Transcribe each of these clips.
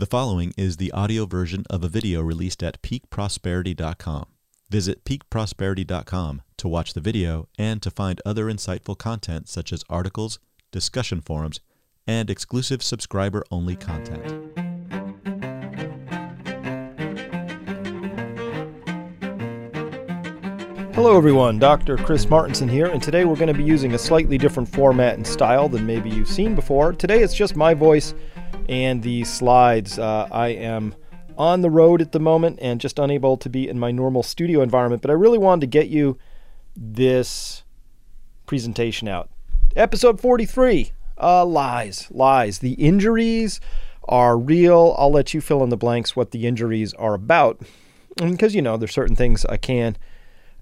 The following is the audio version of a video released at peakprosperity.com. Visit peakprosperity.com to watch the video and to find other insightful content such as articles, discussion forums, and exclusive subscriber only content. Hello, everyone. Dr. Chris Martenson here, and today we're going to be using a slightly different format and style than maybe you've seen before. Today it's just my voice and the slides. Uh, I am on the road at the moment and just unable to be in my normal studio environment, but I really wanted to get you this presentation out. Episode 43 uh, Lies. Lies. The injuries are real. I'll let you fill in the blanks what the injuries are about. Because, you know, there's certain things I can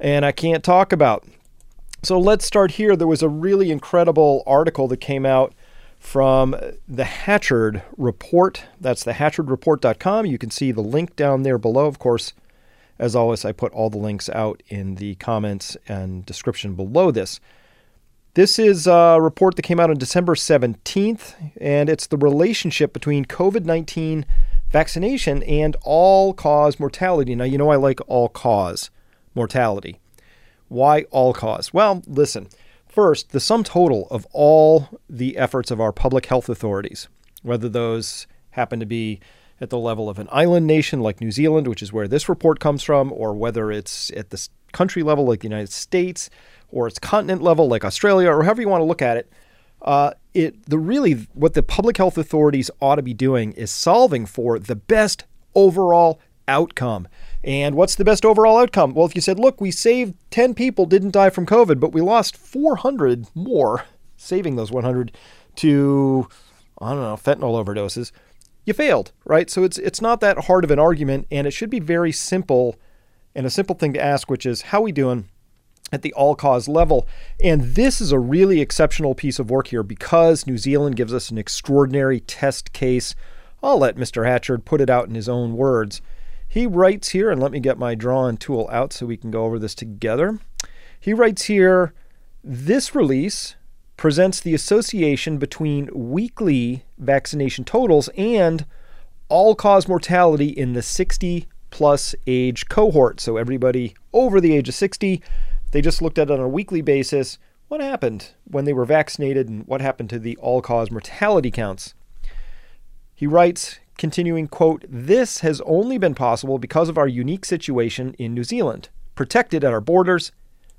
and I can't talk about. So let's start here. There was a really incredible article that came out from the Hatchard Report. That's the hatchardreport.com. You can see the link down there below. Of course, as always, I put all the links out in the comments and description below this. This is a report that came out on December 17th, and it's the relationship between COVID 19 vaccination and all cause mortality. Now, you know, I like all cause mortality. Why all cause? Well, listen. First, the sum total of all the efforts of our public health authorities, whether those happen to be at the level of an island nation like New Zealand, which is where this report comes from, or whether it's at the country level like the United States, or it's continent level like Australia, or however you want to look at it, uh, it the really what the public health authorities ought to be doing is solving for the best overall outcome. And what's the best overall outcome? Well, if you said, look, we saved 10 people didn't die from COVID, but we lost 400 more, saving those 100 to, I don't know, fentanyl overdoses, you failed, right? So it's it's not that hard of an argument, and it should be very simple and a simple thing to ask, which is how we doing at the all cause level. And this is a really exceptional piece of work here because New Zealand gives us an extraordinary test case. I'll let Mr. Hatchard put it out in his own words. He writes here, and let me get my drawing tool out so we can go over this together. He writes here this release presents the association between weekly vaccination totals and all cause mortality in the 60 plus age cohort. So, everybody over the age of 60, they just looked at it on a weekly basis. What happened when they were vaccinated and what happened to the all cause mortality counts? He writes continuing quote this has only been possible because of our unique situation in New Zealand. Protected at our borders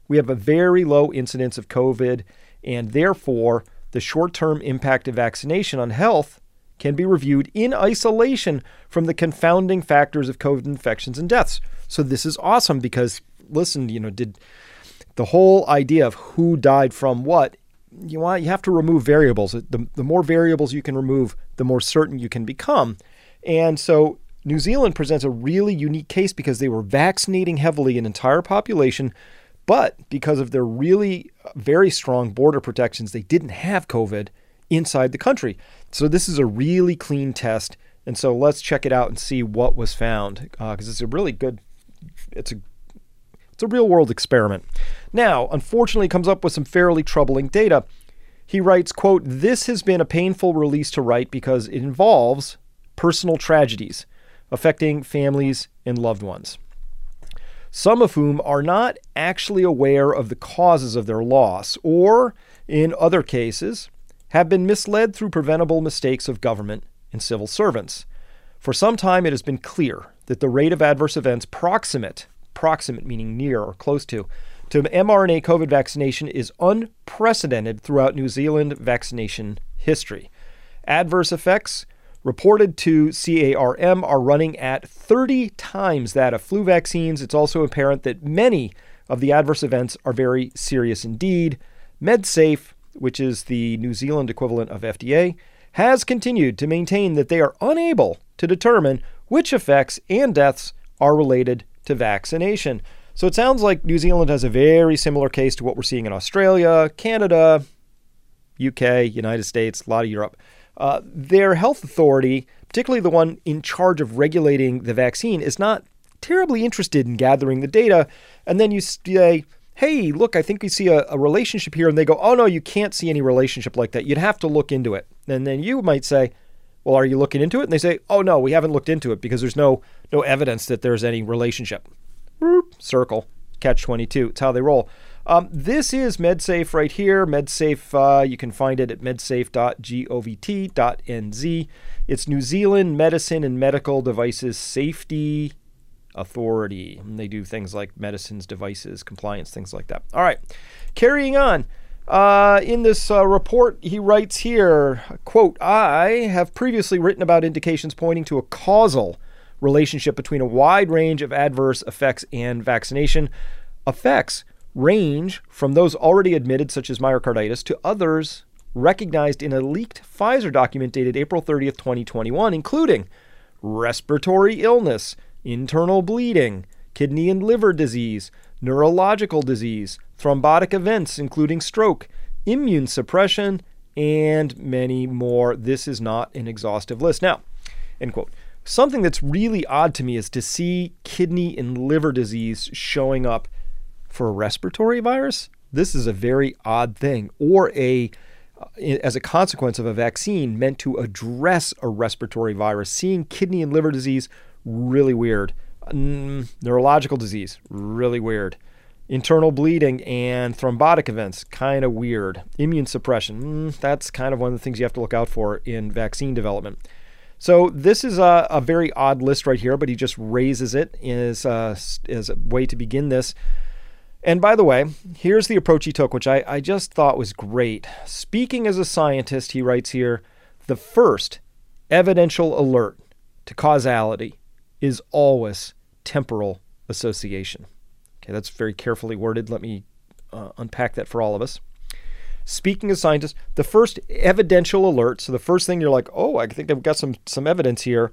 we have a very low incidence of covid and therefore the short-term impact of vaccination on health can be reviewed in isolation from the confounding factors of covid infections and deaths. So this is awesome because listen you know did the whole idea of who died from what you want you have to remove variables. The, the more variables you can remove, the more certain you can become. And so New Zealand presents a really unique case because they were vaccinating heavily an entire population, but because of their really very strong border protections, they didn't have COVID inside the country. So this is a really clean test. And so let's check it out and see what was found because uh, it's a really good, it's a it's a real world experiment. Now, unfortunately, comes up with some fairly troubling data. He writes, quote, This has been a painful release to write because it involves personal tragedies affecting families and loved ones, some of whom are not actually aware of the causes of their loss, or, in other cases, have been misled through preventable mistakes of government and civil servants. For some time, it has been clear that the rate of adverse events proximate proximate, meaning near or close to, to mRNA COVID vaccination is unprecedented throughout New Zealand vaccination history. Adverse effects reported to CARM are running at 30 times that of flu vaccines. It's also apparent that many of the adverse events are very serious indeed. MedSafe, which is the New Zealand equivalent of FDA, has continued to maintain that they are unable to determine which effects and deaths are related to vaccination. So it sounds like New Zealand has a very similar case to what we're seeing in Australia, Canada, UK, United States, a lot of Europe. Uh, their health authority, particularly the one in charge of regulating the vaccine, is not terribly interested in gathering the data. And then you say, hey, look, I think we see a, a, relationship here. And they go, oh, no, you can't see any relationship like that. You'd have to look into it. And then you might say, Well, are you looking into it? And they say, "Oh no, we haven't looked into it because there's no no evidence that there's any relationship." Boop, Circle, catch 22. It's how they roll. Um, this is MedSafe right here. MedSafe, uh, you can find it at medsafe.govt.nz. It's New Zealand Medicine and Medical Devices Safety Authority. And they do things like medicines, devices, compliance, things like that. All right, carrying on. Uh, in this uh, report, he writes here, quote, I have previously written about indications pointing to a causal relationship between a wide range of adverse effects and vaccination. Effects range from those already admitted, such as myocarditis, to others recognized in a leaked Pfizer document dated April 30th, 2021, including respiratory illness, internal bleeding, kidney and liver disease, neurological disease, thrombotic events, including stroke, immune suppression, and many more. This is not an exhaustive list. Now, end quote. Something that's really odd to me is to see kidney and liver disease showing up for a respiratory virus. This is a very odd thing, or a uh, as a consequence of a vaccine meant to address a respiratory virus. Seeing kidney and liver disease, really weird. Mm, neurological disease, really weird. Internal bleeding and thrombotic events, kind of weird. Immune suppression, mm, that's kind of one of the things you have to look out for in vaccine development. So this is a, a very odd list right here, but he just raises it as, uh, as a way to begin this. And by the way, here's the approach he took, which I, I just thought was great. Speaking as a scientist, he writes here the first evidential alert to causality is always temporal association. Okay, that's very carefully worded. Let me uh, unpack that for all of us. Speaking of scientists, the first evidential alert, so the first thing you're like, oh, I think I've got some some evidence here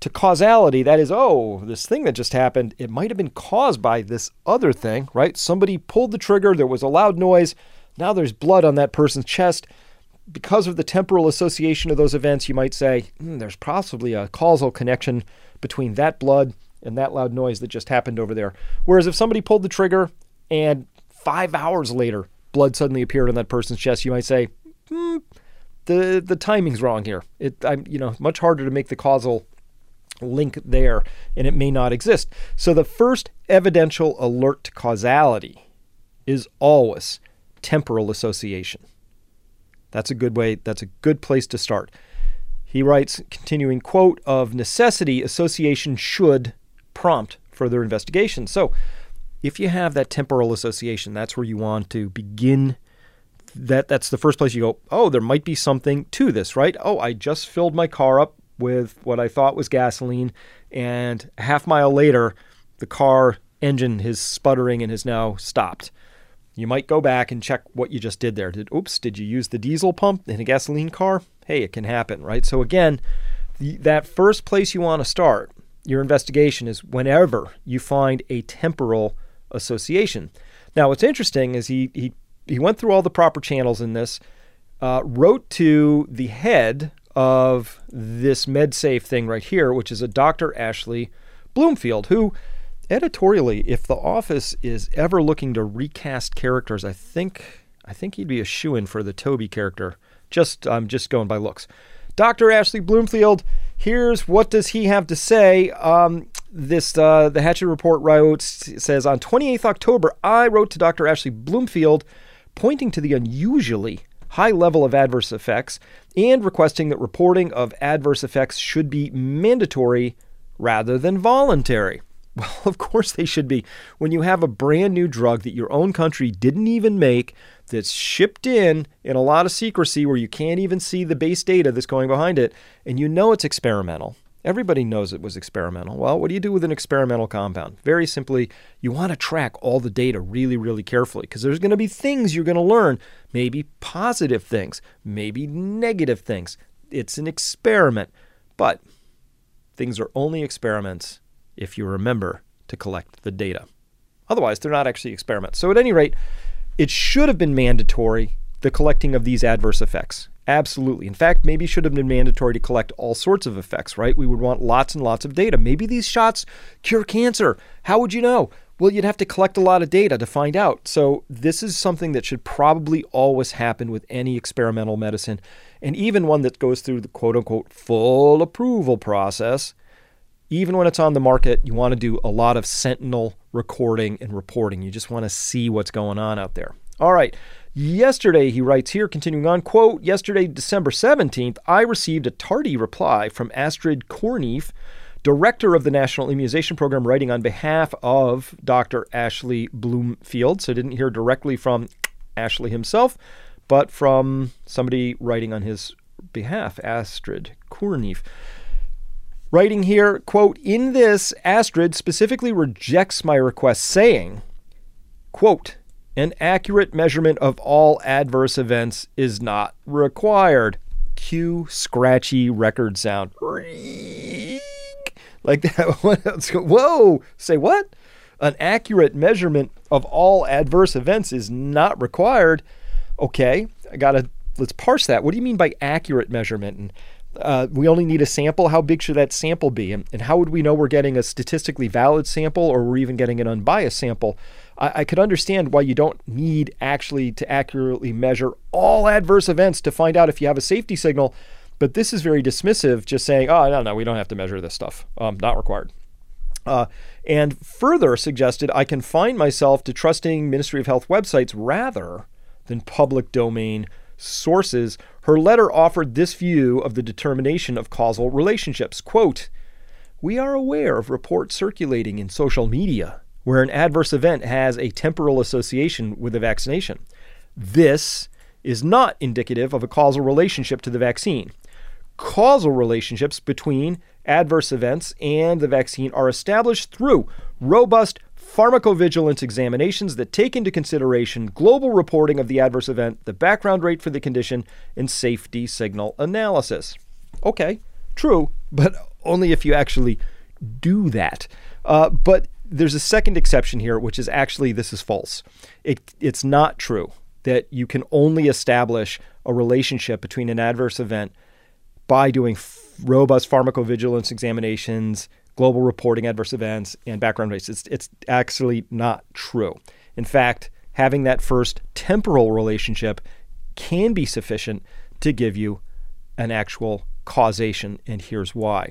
to causality, that is, oh, this thing that just happened, it might have been caused by this other thing, right? Somebody pulled the trigger, there was a loud noise, now there's blood on that person's chest. Because of the temporal association of those events, you might say hmm, there's possibly a causal connection between that blood and that loud noise that just happened over there. Whereas if somebody pulled the trigger and five hours later blood suddenly appeared on that person's chest, you might say, hmm, the the timing's wrong here. It I'm you know much harder to make the causal link there, and it may not exist. So the first evidential alert to causality is always temporal association. That's a good way. That's a good place to start. He writes, continuing quote of necessity, association should prompt further investigation. So if you have that temporal association, that's where you want to begin. That that's the first place you go. Oh, there might be something to this, right? Oh, I just filled my car up with what I thought was gasoline, and a half mile later, the car engine is sputtering and has now stopped. You might go back and check what you just did there. Did oops, did you use the diesel pump in a gasoline car? Hey, it can happen, right? So again, the, that first place you want to start your investigation is whenever you find a temporal association. Now, what's interesting is he he he went through all the proper channels in this, uh, wrote to the head of this MedSafe thing right here, which is a Dr. Ashley Bloomfield, who editorially, if the office is ever looking to recast characters, I think I think he'd be a shoe in for the Toby character. Just I'm just going by looks. Dr. Ashley Bloomfield, here's what does he have to say. Um, this uh, the Hatchard Report wrote says on 28th October, I wrote to Dr. Ashley Bloomfield, pointing to the unusually high level of adverse effects and requesting that reporting of adverse effects should be mandatory rather than voluntary. Well, of course they should be. When you have a brand new drug that your own country didn't even make, that's shipped in in a lot of secrecy where you can't even see the base data that's going behind it, and you know it's experimental. Everybody knows it was experimental. Well, what do you do with an experimental compound? Very simply, you want to track all the data really, really carefully because there's going to be things you're going to learn, maybe positive things, maybe negative things. It's an experiment, but things are only experiments if you remember to collect the data. Otherwise, they're not actually experiments. So, at any rate, it should have been mandatory the collecting of these adverse effects. Absolutely. In fact, maybe should have been mandatory to collect all sorts of effects, right? We would want lots and lots of data. Maybe these shots cure cancer. How would you know? Well, you'd have to collect a lot of data to find out. So, this is something that should probably always happen with any experimental medicine. and even one that goes through the quote unquote full approval process, even when it's on the market, you want to do a lot of sentinel recording and reporting. You just want to see what's going on out there. All right. Yesterday, he writes here, continuing on, quote, yesterday, December 17th, I received a tardy reply from Astrid Koornneef, director of the National Immunization Program, writing on behalf of Dr. Ashley Bloomfield. So I didn't hear directly from Ashley himself, but from somebody writing on his behalf, Astrid Koornneef. Writing here, quote, in this, Astrid specifically rejects my request, saying, quote, an accurate measurement of all adverse events is not required. Cue scratchy record sound. Like that. Whoa! Say what? An accurate measurement of all adverse events is not required. Okay, I gotta let's parse that. What do you mean by accurate measurement? And uh, we only need a sample. How big should that sample be? And, and how would we know we're getting a statistically valid sample or we're even getting an unbiased sample? I, I could understand why you don't need actually to accurately measure all adverse events to find out if you have a safety signal. But this is very dismissive, just saying, oh, no, no, we don't have to measure this stuff. Um, not required. Uh, and further suggested I confine myself to trusting Ministry of Health websites rather than public domain sources. Her letter offered this view of the determination of causal relationships. Quote, we are aware of reports circulating in social media where an adverse event has a temporal association with a vaccination. This is not indicative of a causal relationship to the vaccine. Causal relationships between adverse events and the vaccine are established through robust pharmacovigilance examinations that take into consideration global reporting of the adverse event, the background rate for the condition, and safety signal analysis. Okay, true, but only if you actually do that. Uh, but there's a second exception here, which is actually this is false. It, it's not true that you can only establish a relationship between an adverse event by doing f- robust pharmacovigilance examinations, global reporting adverse events, and background rates. It's, it's actually not true. In fact, having that first temporal relationship can be sufficient to give you an actual causation, and here's why.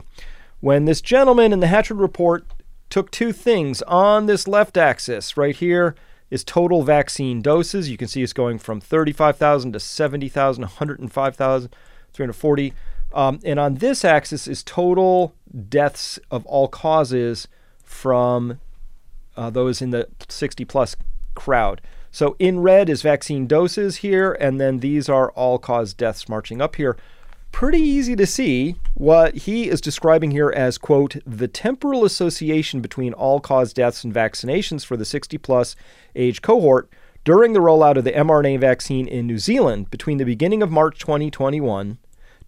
When this gentleman in the Hatchard report took two things on this left axis right here is total vaccine doses. You can see it's going from 35,000 to 70,000, 105,000, 340. Um, and on this axis is total deaths of all causes from uh, those in the 60 plus crowd. So in red is vaccine doses here, and then these are all cause deaths marching up here pretty easy to see what he is describing here as, quote, the temporal association between all cause deaths and vaccinations for the 60 plus age cohort during the rollout of the mRNA vaccine in New Zealand between the beginning of March 2021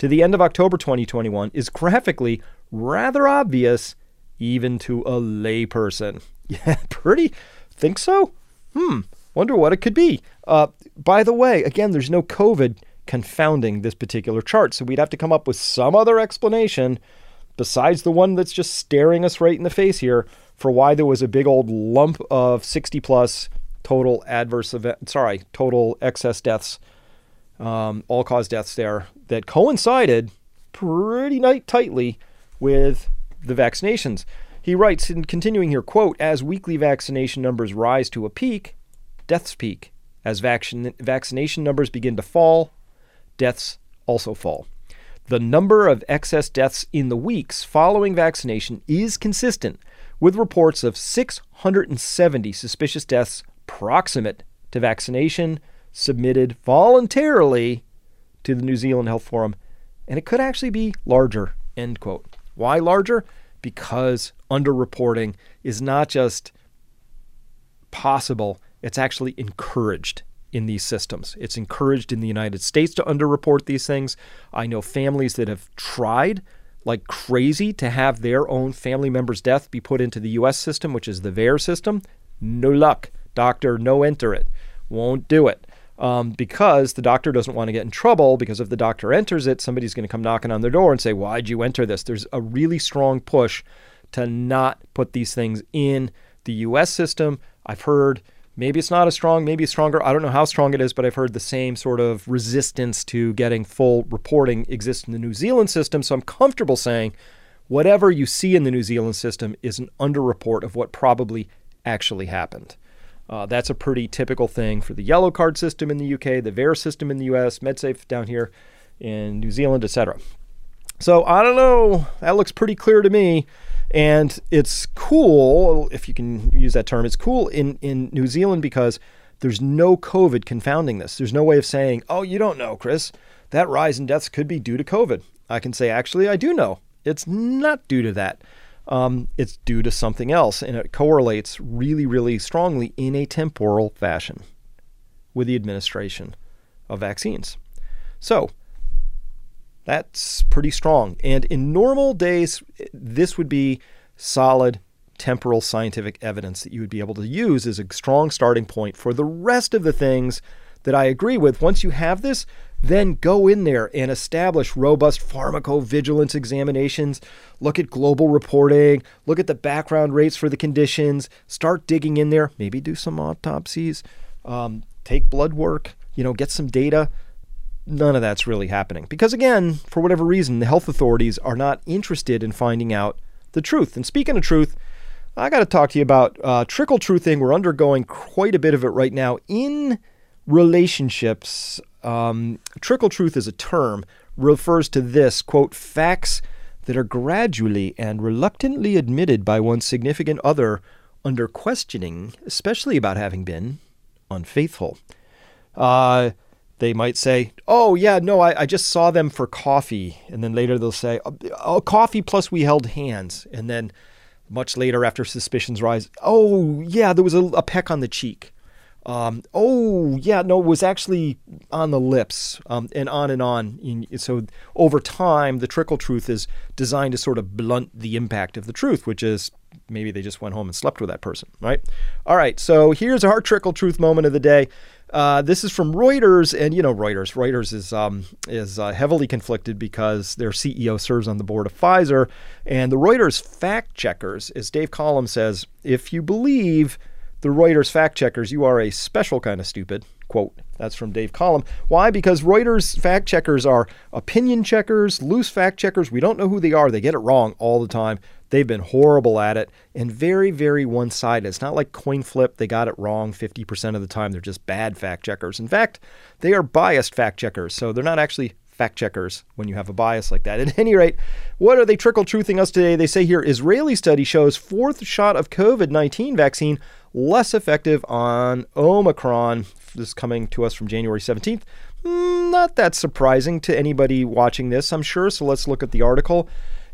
to the end of October 2021 is graphically rather obvious even to a layperson. Yeah, pretty. Think so? Hmm. Wonder what it could be. Uh, by the way, again, there's no COVID confounding this particular chart. So we'd have to come up with some other explanation besides the one that's just staring us right in the face here for why there was a big old lump of 60 plus total adverse event, sorry, total excess deaths, um, all cause deaths there that coincided pretty night tightly with the vaccinations. He writes in continuing here, quote, as weekly vaccination numbers rise to a peak, deaths peak. As vaccin- vaccination numbers begin to fall, deaths also fall. The number of excess deaths in the weeks following vaccination is consistent with reports of 670 suspicious deaths proximate to vaccination submitted voluntarily to the New Zealand Health Forum, and it could actually be larger. End quote. Why larger? Because underreporting is not just possible, it's actually encouraged in these systems. It's encouraged in the United States to underreport these things. I know families that have tried like crazy to have their own family member's death be put into the US system, which is the VAERS system. No luck. Doctor, no enter it. Won't do it. Um, because the doctor doesn't want to get in trouble. Because if the doctor enters it, somebody's going to come knocking on their door and say, Why'd you enter this? There's a really strong push to not put these things in the US system. I've heard Maybe it's not as strong, maybe stronger. I don't know how strong it is, but I've heard the same sort of resistance to getting full reporting exists in the New Zealand system. So I'm comfortable saying whatever you see in the New Zealand system is an underreport of what probably actually happened. Uh, that's a pretty typical thing for the yellow card system in the UK, the VAERS system in the US, MedSafe down here in New Zealand, etc. So I don't know. That looks pretty clear to me. And it's cool, if you can use that term, it's cool in, in New Zealand because there's no COVID confounding this. There's no way of saying, oh, you don't know, Chris. That rise in deaths could be due to COVID. I can say, actually, I do know. It's not due to that. Um, it's due to something else, and it correlates really, really strongly in a temporal fashion with the administration of vaccines. So, that's pretty strong. And in normal days, this would be solid temporal scientific evidence that you would be able to use as a strong starting point for the rest of the things that I agree with. Once you have this, then go in there and establish robust pharmacovigilance examinations. Look at global reporting. Look at the background rates for the conditions. Start digging in there. Maybe do some autopsies. Um, take blood work. You know, get some data none of that's really happening. Because again, for whatever reason, the health authorities are not interested in finding out the truth. And speaking of truth, I got to talk to you about uh, trickle truthing. We're undergoing quite a bit of it right now in relationships. Um, trickle truth is a term refers to this quote facts that are gradually and reluctantly admitted by one's significant other under questioning, especially about having been unfaithful. Uh, they might say, "Oh yeah, no, I, I just saw them for coffee," and then later they'll say, "Oh, coffee plus we held hands," and then much later, after suspicions rise, "Oh yeah, there was a, a peck on the cheek." Um, oh yeah, no, it was actually on the lips, um, and on and on. So over time, the trickle truth is designed to sort of blunt the impact of the truth, which is maybe they just went home and slept with that person, right? All right, so here's our trickle truth moment of the day. Uh, this is from Reuters, and you know Reuters. Reuters is um, is uh, heavily conflicted because their CEO serves on the board of Pfizer, and the Reuters fact checkers, as Dave Collum says, if you believe the Reuters fact checkers, you are a special kind of stupid. Quote. That's from Dave Collum. Why? Because Reuters fact checkers are opinion checkers, loose fact checkers. We don't know who they are. They get it wrong all the time. They've been horrible at it and very, very one sided. It's not like coin flip, they got it wrong 50% of the time. They're just bad fact checkers. In fact, they are biased fact checkers. So they're not actually fact checkers when you have a bias like that. At any rate, what are they trickle truthing us today? They say here Israeli study shows fourth shot of COVID 19 vaccine less effective on Omicron. This is coming to us from January 17th. Hmm, not that surprising to anybody watching this, I'm sure. So let's look at the article.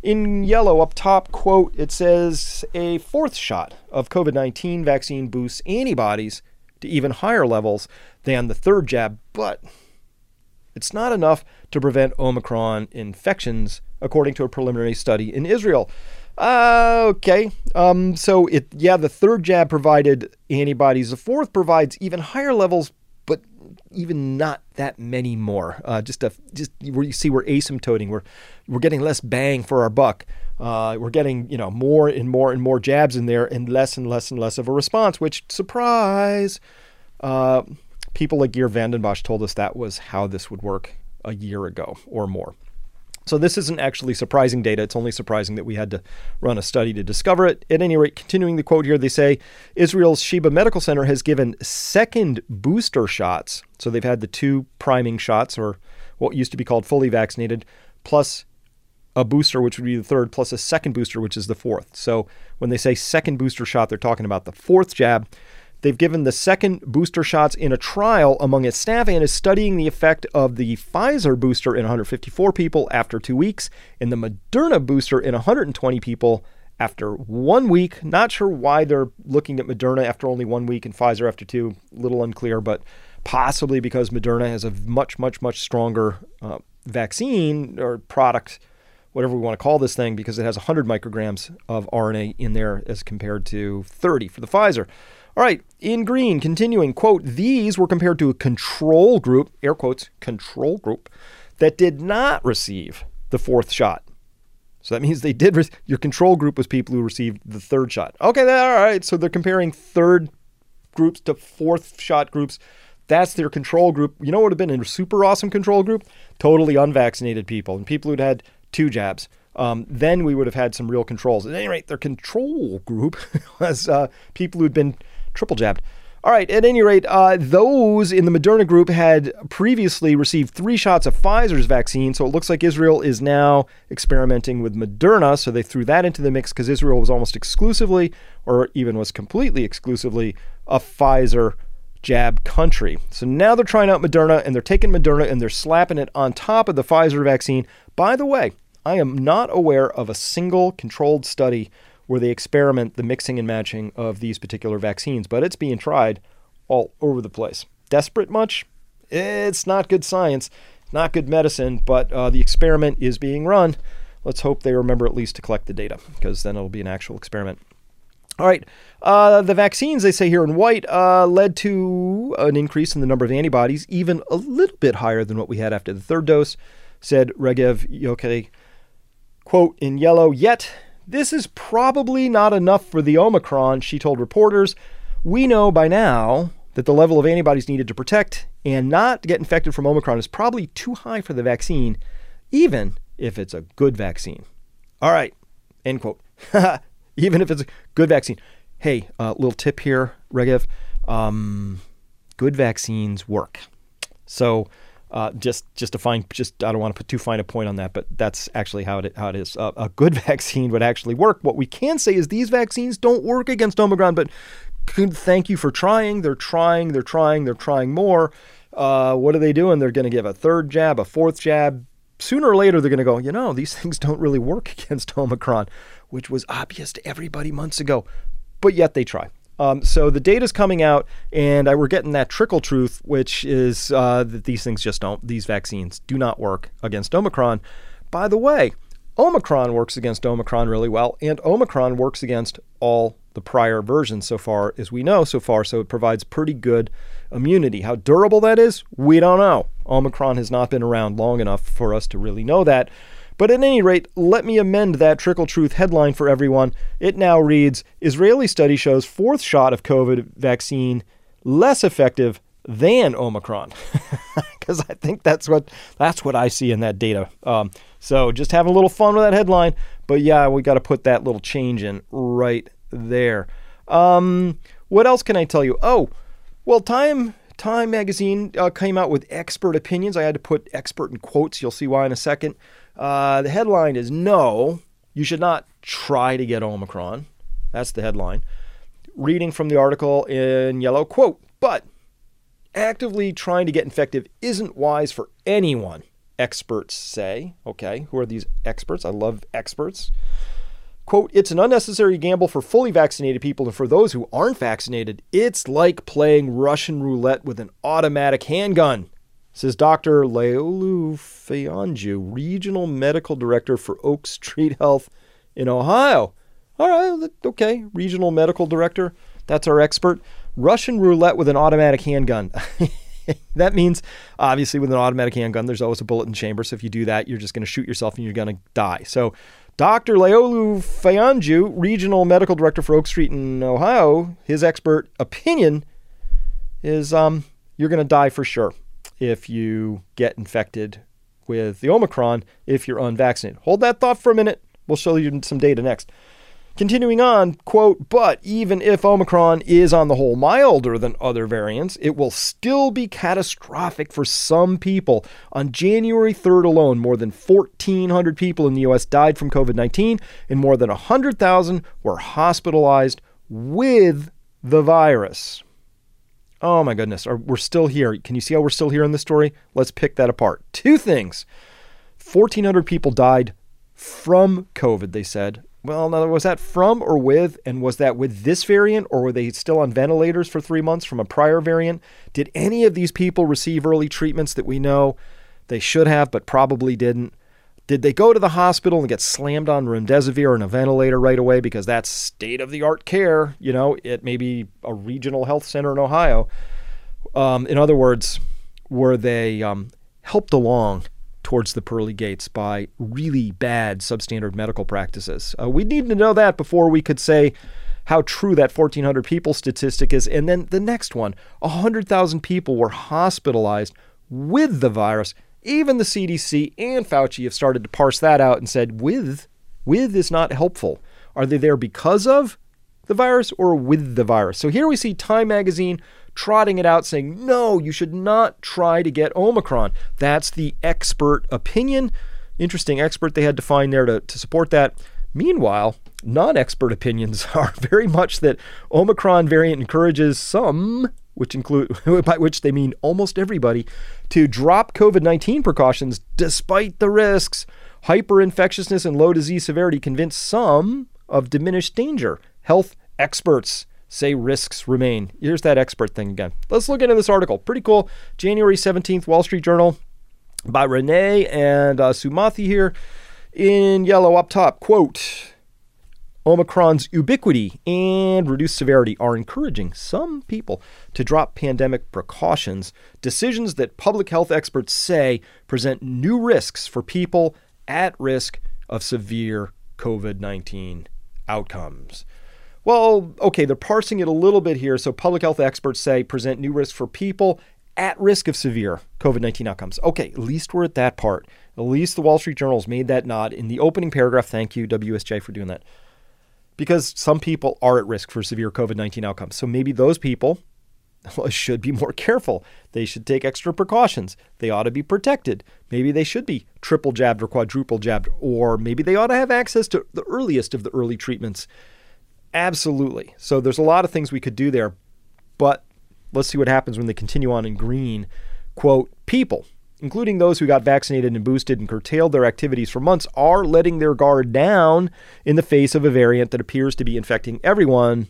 In yellow up top, quote, it says a fourth shot of COVID 19 vaccine boosts antibodies to even higher levels than the third jab, but it's not enough to prevent Omicron infections, according to a preliminary study in Israel. Uh, okay. Um, so it yeah, the third jab provided antibodies. The fourth provides even higher levels, but even not that many more. Uh, just a just where you see we're asymptoting. We're we're getting less bang for our buck. Uh, we're getting you know more and more and more jabs in there, and less and less and less of a response. Which surprise, uh, people like Geert Vanden Bossche told us that was how this would work a year ago or more. So this isn't actually surprising data. It's only surprising that we had to run a study to discover it. At any rate, continuing the quote here, they say Israel's Sheba Medical Center has given second booster shots. So they've had the two priming shots, or what used to be called fully vaccinated, plus a booster, which would be the third, plus a second booster, which is the fourth. So when they say second booster shot, they're talking about the fourth jab. They've given the second booster shots in a trial among its staff and is studying the effect of the Pfizer booster in 154 people after two weeks and the Moderna booster in 120 people after one week. Not sure why they're looking at Moderna after only one week and Pfizer after two. A little unclear, but possibly because Moderna has a much, much, much stronger uh, vaccine or product, whatever we want to call this thing, because it has 100 micrograms of RNA in there as compared to 30 for the Pfizer. All right, in green, continuing, quote, these were compared to a control group, air quotes, control group, that did not receive the fourth shot. So that means they did, re- your control group was people who received the third shot. Okay, all right, so they're comparing third groups to fourth shot groups. That's their control group. You know what would have been a super awesome control group? Totally unvaccinated people and people who'd had two jabs. Um, then we would have had some real controls. At any rate, their control group was uh, people who'd been triple jabbed. All right, at any rate, uh, those in the Moderna group had previously received three shots of Pfizer's vaccine, so it looks like Israel is now experimenting with Moderna. So they threw that into the mix because Israel was almost exclusively, or even was completely exclusively, a Pfizer jab country. So now they're trying out Moderna and they're taking Moderna and they're slapping it on top of the Pfizer vaccine. By the way, I am not aware of a single controlled study where they experiment the mixing and matching of these particular vaccines, but it's being tried all over the place. Desperate much? It's not good science, not good medicine, but uh, the experiment is being run. Let's hope they remember at least to collect the data, because then it'll be an actual experiment. All right. Uh, the vaccines, they say here in white, uh, led to an increase in the number of antibodies, even a little bit higher than what we had after the third dose, said Regev-Yochay. Quote in yellow, yet this is probably not enough for the Omicron, she told reporters. We know by now that the level of antibodies needed to protect and not get infected from Omicron is probably too high for the vaccine, even if it's a good vaccine. All right, end quote. even if it's a good vaccine. Hey, uh, little tip here, Regev. Um, good vaccines work. So, uh, just just to find just I don't want to put too fine a point on that, but that's actually how it how it is. Uh, a good vaccine would actually work. What we can say is these vaccines don't work against Omicron, but thank you for trying. They're trying. They're trying. They're trying more. Uh, what are they doing? They're going to give a third jab, a fourth jab. Sooner or later, they're going to go. You know, these things don't really work against Omicron, which was obvious to everybody months ago, but yet they try. Um, so the data's coming out, and I, we're getting that trickle truth, which is uh, that these things just don't, these vaccines do not work against Omicron. By the way, Omicron works against Omicron really well, and Omicron works against all the prior versions so far as we know so far, so it provides pretty good immunity. How durable that is, we don't know. Omicron has not been around long enough for us to really know that. But at any rate, let me amend that Trickle Truth headline for everyone. It now reads Israeli study shows fourth shot of COVID vaccine less effective than Omicron. Because I think that's what that's what I see in that data. Um, so just having a little fun with that headline. But yeah, we got to put that little change in right there. Um, what else can I tell you? Oh, well, Time Time magazine uh, came out with expert opinions. I had to put expert in quotes. You'll see why in a second. Uh, the headline is No, you should not try to get Omicron. That's the headline. Reading from the article in yellow, quote, but actively trying to get infective isn't wise for anyone, experts say. Okay, who are these experts? I love experts. Quote, it's an unnecessary gamble for fully vaccinated people, and for those who aren't vaccinated, it's like playing Russian roulette with an automatic handgun says Dr. Leolu Fayanju, Regional Medical Director for Oak Street Health in Ohio. All right, okay, Regional Medical Director. That's our expert. Russian roulette with an automatic handgun. that means, obviously, with an automatic handgun, there's always a bullet in the chamber. So if you do that, you're just going to shoot yourself and you're going to die. So Dr. Leolu Fayanju, Regional Medical Director for Oak Street in Ohio, his expert opinion is um, you're going to die for sure if you get infected with the Omicron if you're unvaccinated. Hold that thought for a minute. We'll show you some data next. Continuing on, quote, but even if Omicron is on the whole milder than other variants, it will still be catastrophic for some people. On January 3rd alone, more than 1,400 people in the U.S. died from COVID 19, and more than 100,000 were hospitalized with the virus. Oh my goodness, we're still here. Can you see how we're still here in the story? Let's pick that apart. Two things 1,400 people died from COVID, they said. Well, now, was that from or with? And was that with this variant, or were they still on ventilators for three months from a prior variant? Did any of these people receive early treatments that we know they should have, but probably didn't? Did they go to the hospital and get slammed on remdesivir and a ventilator right away because that's state of the art care, you know, at maybe a regional health center in Ohio? Um, in other words, were they um, helped along towards the pearly gates by really bad substandard medical practices? Uh, we need to know that before we could say how true that 1,400 people statistic is. And then the next one 100,000 people were hospitalized with the virus. Even the CDC and Fauci have started to parse that out and said, with, with is not helpful. Are they there because of the virus or with the virus? So here we see Time Magazine trotting it out saying, no, you should not try to get Omicron. That's the expert opinion. Interesting expert they had to find there to, to support that. Meanwhile, non expert opinions are very much that Omicron variant encourages some, which include by which they mean almost everybody, to drop COVID 19 precautions despite the risks. Hyperinfectiousness and low disease severity convince some of diminished danger. Health experts say risks remain. Here's that expert thing again. Let's look into this article. Pretty cool. January 17th, Wall Street Journal by Renee and uh, Sumathi here in yellow up top. Quote Omicron's ubiquity and reduced severity are encouraging some people to drop pandemic precautions, decisions that public health experts say present new risks for people at risk of severe COVID 19 outcomes. Well, okay, they're parsing it a little bit here. So, public health experts say present new risks for people at risk of severe COVID 19 outcomes. Okay, at least we're at that part. At least the Wall Street Journal's made that nod in the opening paragraph. Thank you, WSJ, for doing that. Because some people are at risk for severe COVID 19 outcomes. So, maybe those people should be more careful. They should take extra precautions. They ought to be protected. Maybe they should be triple jabbed or quadruple jabbed, or maybe they ought to have access to the earliest of the early treatments Absolutely. So there's a lot of things we could do there, but let's see what happens when they continue on in green. Quote, people, including those who got vaccinated and boosted and curtailed their activities for months, are letting their guard down in the face of a variant that appears to be infecting everyone,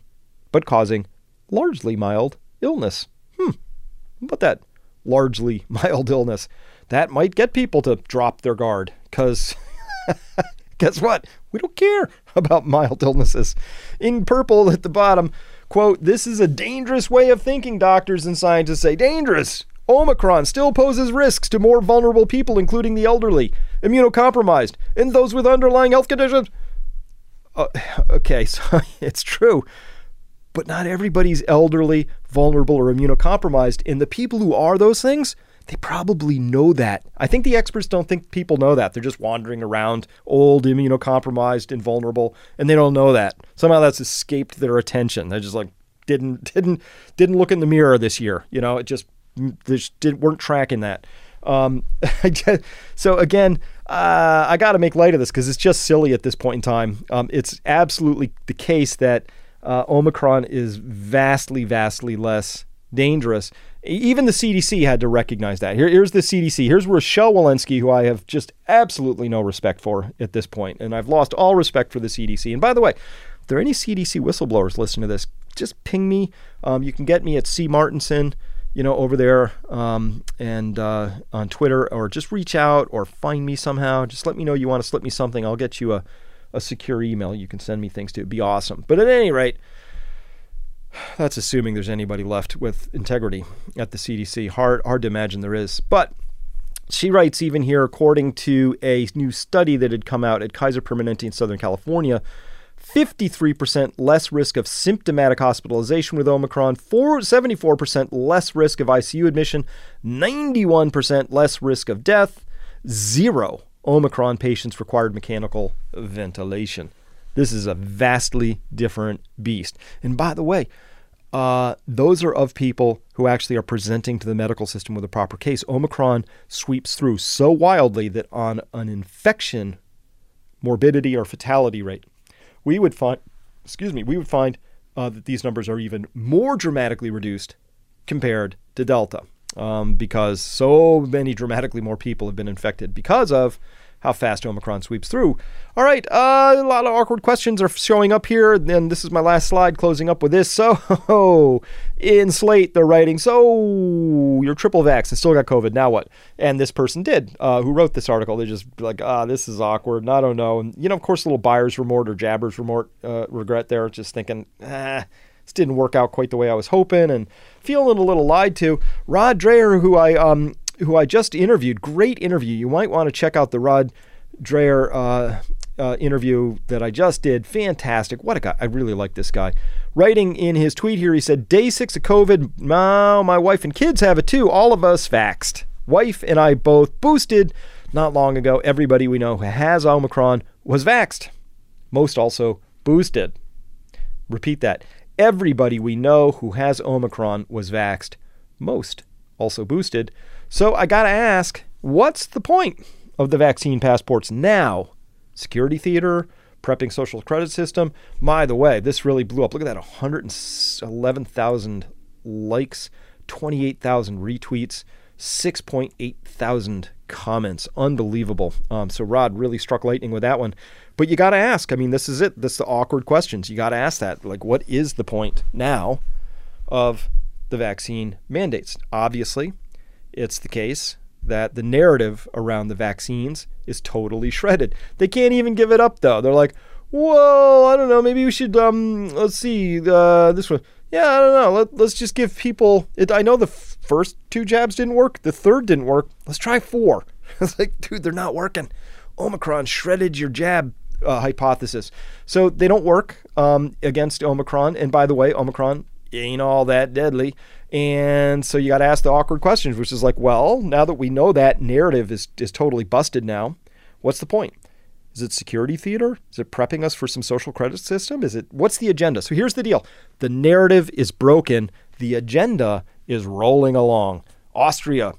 but causing largely mild illness. Hmm. What that largely mild illness? That might get people to drop their guard because guess what? We don't care about mild illnesses. In purple at the bottom, quote, this is a dangerous way of thinking, doctors and scientists say. Dangerous. Omicron still poses risks to more vulnerable people, including the elderly, immunocompromised, and those with underlying health conditions. Uh, okay, so it's true. But not everybody's elderly, vulnerable, or immunocompromised. And the people who are those things, they probably know that. I think the experts don't think people know that. They're just wandering around, old, immunocompromised, and vulnerable, and they don't know that. Somehow that's escaped their attention. They just like didn't didn't didn't look in the mirror this year. You know, it just they didn't weren't tracking that. Um, so again, uh, I got to make light of this because it's just silly at this point in time. Um, it's absolutely the case that uh, Omicron is vastly, vastly less dangerous. Even the CDC had to recognize that. Here, here's the CDC. Here's Rochelle Walensky, who I have just absolutely no respect for at this point, and I've lost all respect for the CDC. And by the way, if there are any CDC whistleblowers listening to this, just ping me. Um, you can get me at C Martenson, you know, over there um, and uh, on Twitter, or just reach out or find me somehow. Just let me know you want to slip me something. I'll get you a, a secure email you can send me things to. It'd be awesome. But at any rate, that's assuming there's anybody left with integrity at the CDC. Hard, hard to imagine there is. But she writes even here, according to a new study that had come out at Kaiser Permanente in Southern California, 53% less risk of symptomatic hospitalization with Omicron, 74% less risk of ICU admission, 91% less risk of death, zero Omicron patients required mechanical ventilation. This is a vastly different beast. And by the way, uh, those are of people who actually are presenting to the medical system with a proper case. Omicron sweeps through so wildly that on an infection morbidity or fatality rate, we would find, excuse me, we would find uh, that these numbers are even more dramatically reduced compared to Delta, um, because so many dramatically more people have been infected because of how fast Omicron sweeps through. All right, uh, a lot of awkward questions are showing up here, and this is my last slide closing up with this. So, in Slate, they're writing, So, you're triple vax and still got COVID. Now what? And this person did, uh, who wrote this article. They're just like, ah, this is awkward. And I don't know. And, you know, of course, a little buyer's remorse or jabber's remorse, uh, regret there, just thinking, ah, this didn't work out quite the way I was hoping and feeling a little lied to. Rod Dreher, who I um, who I just interviewed. Great interview. You might want to check out the Rod Dreher uh, uh, interview that I just did. Fantastic. What a guy. I really like this guy. Writing in his tweet here, he said, Day six of COVID. Now my wife and kids have it too. All of us vaxed. Wife and I both boosted not long ago. Everybody we know who has Omicron was vaxed. Most also boosted. Repeat that. Everybody we know who has Omicron was vaxed. Most also boosted. So I got to ask, what's the point of the vaccine passports now? Security theater, prepping social credit system. By the way, this really blew up. Look at that 111,000 likes, 28,000 retweets, 6.8 thousand comments. Unbelievable. Um, so Rod really struck lightning with that one. But you got to ask. I mean, this is it. This is the awkward questions. You got to ask that. Like, what is the point now of the vaccine mandates? Obviously, it's the case that the narrative around the vaccines is totally shredded. They can't even give it up though. They're like, "Well, I don't know. Maybe we should um, let's see uh, this one." Yeah, I don't know. Let, let's just give people. It, I know the f- first two jabs didn't work. The third didn't work. Let's try four. it's like, dude, they're not working. Omicron shredded your jab uh, hypothesis. So they don't work um, against Omicron. And by the way, Omicron ain't all that deadly. And so you got to ask the awkward questions, which is like, well, now that we know that narrative is, is totally busted now, what's the point? Is it security theater? Is it prepping us for some social credit system? Is it what's the agenda? So here's the deal. The narrative is broken. The agenda is rolling along. Austria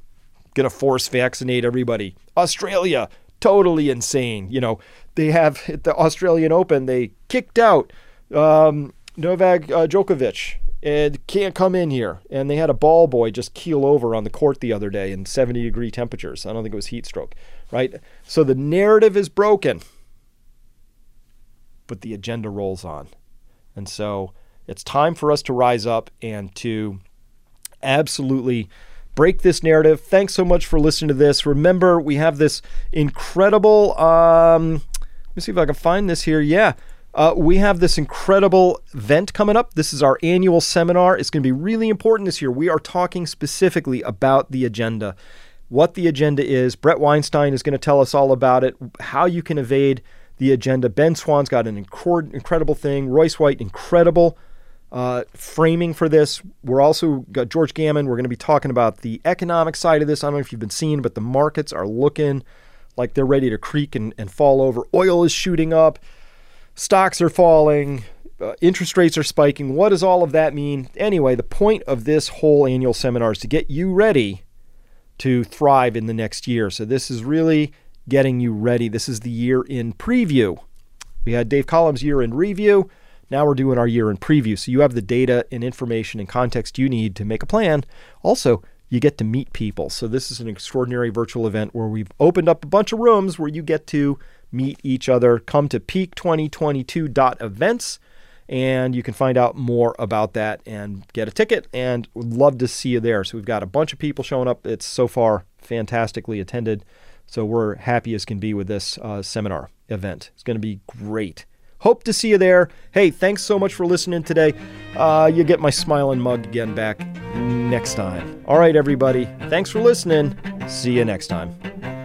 going to force vaccinate everybody. Australia totally insane. You know, they have at the Australian Open, they kicked out um, Novak uh, Djokovic and can't come in here. And they had a ball boy just keel over on the court the other day in 70 degree temperatures. I don't think it was heat stroke, right? So the narrative is broken, but the agenda rolls on. And so it's time for us to rise up and to absolutely break this narrative. Thanks so much for listening to this. Remember, we have this incredible. Um, let me see if I can find this here. Yeah. Uh, we have this incredible event coming up. This is our annual seminar. It's going to be really important this year. We are talking specifically about the agenda, what the agenda is. Bret Weinstein is going to tell us all about it, how you can evade the agenda. Ben Swann's got an inc- incredible thing. Royce White, incredible uh, framing for this. We're also got George Gammon. We're going to be talking about the economic side of this. I don't know if you've been seeing, but the markets are looking like they're ready to creak and, and fall over. Oil is shooting up, stocks are falling, uh, interest rates are spiking. What does all of that mean? Anyway, the point of this whole annual seminar is to get you ready to thrive in the next year. So this is really getting you ready. This is the year in preview. We had Dave Collum's year in review. Now we're doing our year in preview. So you have the data and information and context you need to make a plan. Also, you get to meet people. So this is an extraordinary virtual event where we've opened up a bunch of rooms where you get to meet each other. Come to peak2022.events and you can find out more about that and get a ticket and love to see you there. So we've got a bunch of people showing up. It's so far fantastically attended. So we're happy as can be with this uh, seminar event. It's going to be great. Hope to see you there. Hey, thanks so much for listening today. Uh, you get my smiling mug again back next time. All right, everybody. Thanks for listening. See you next time.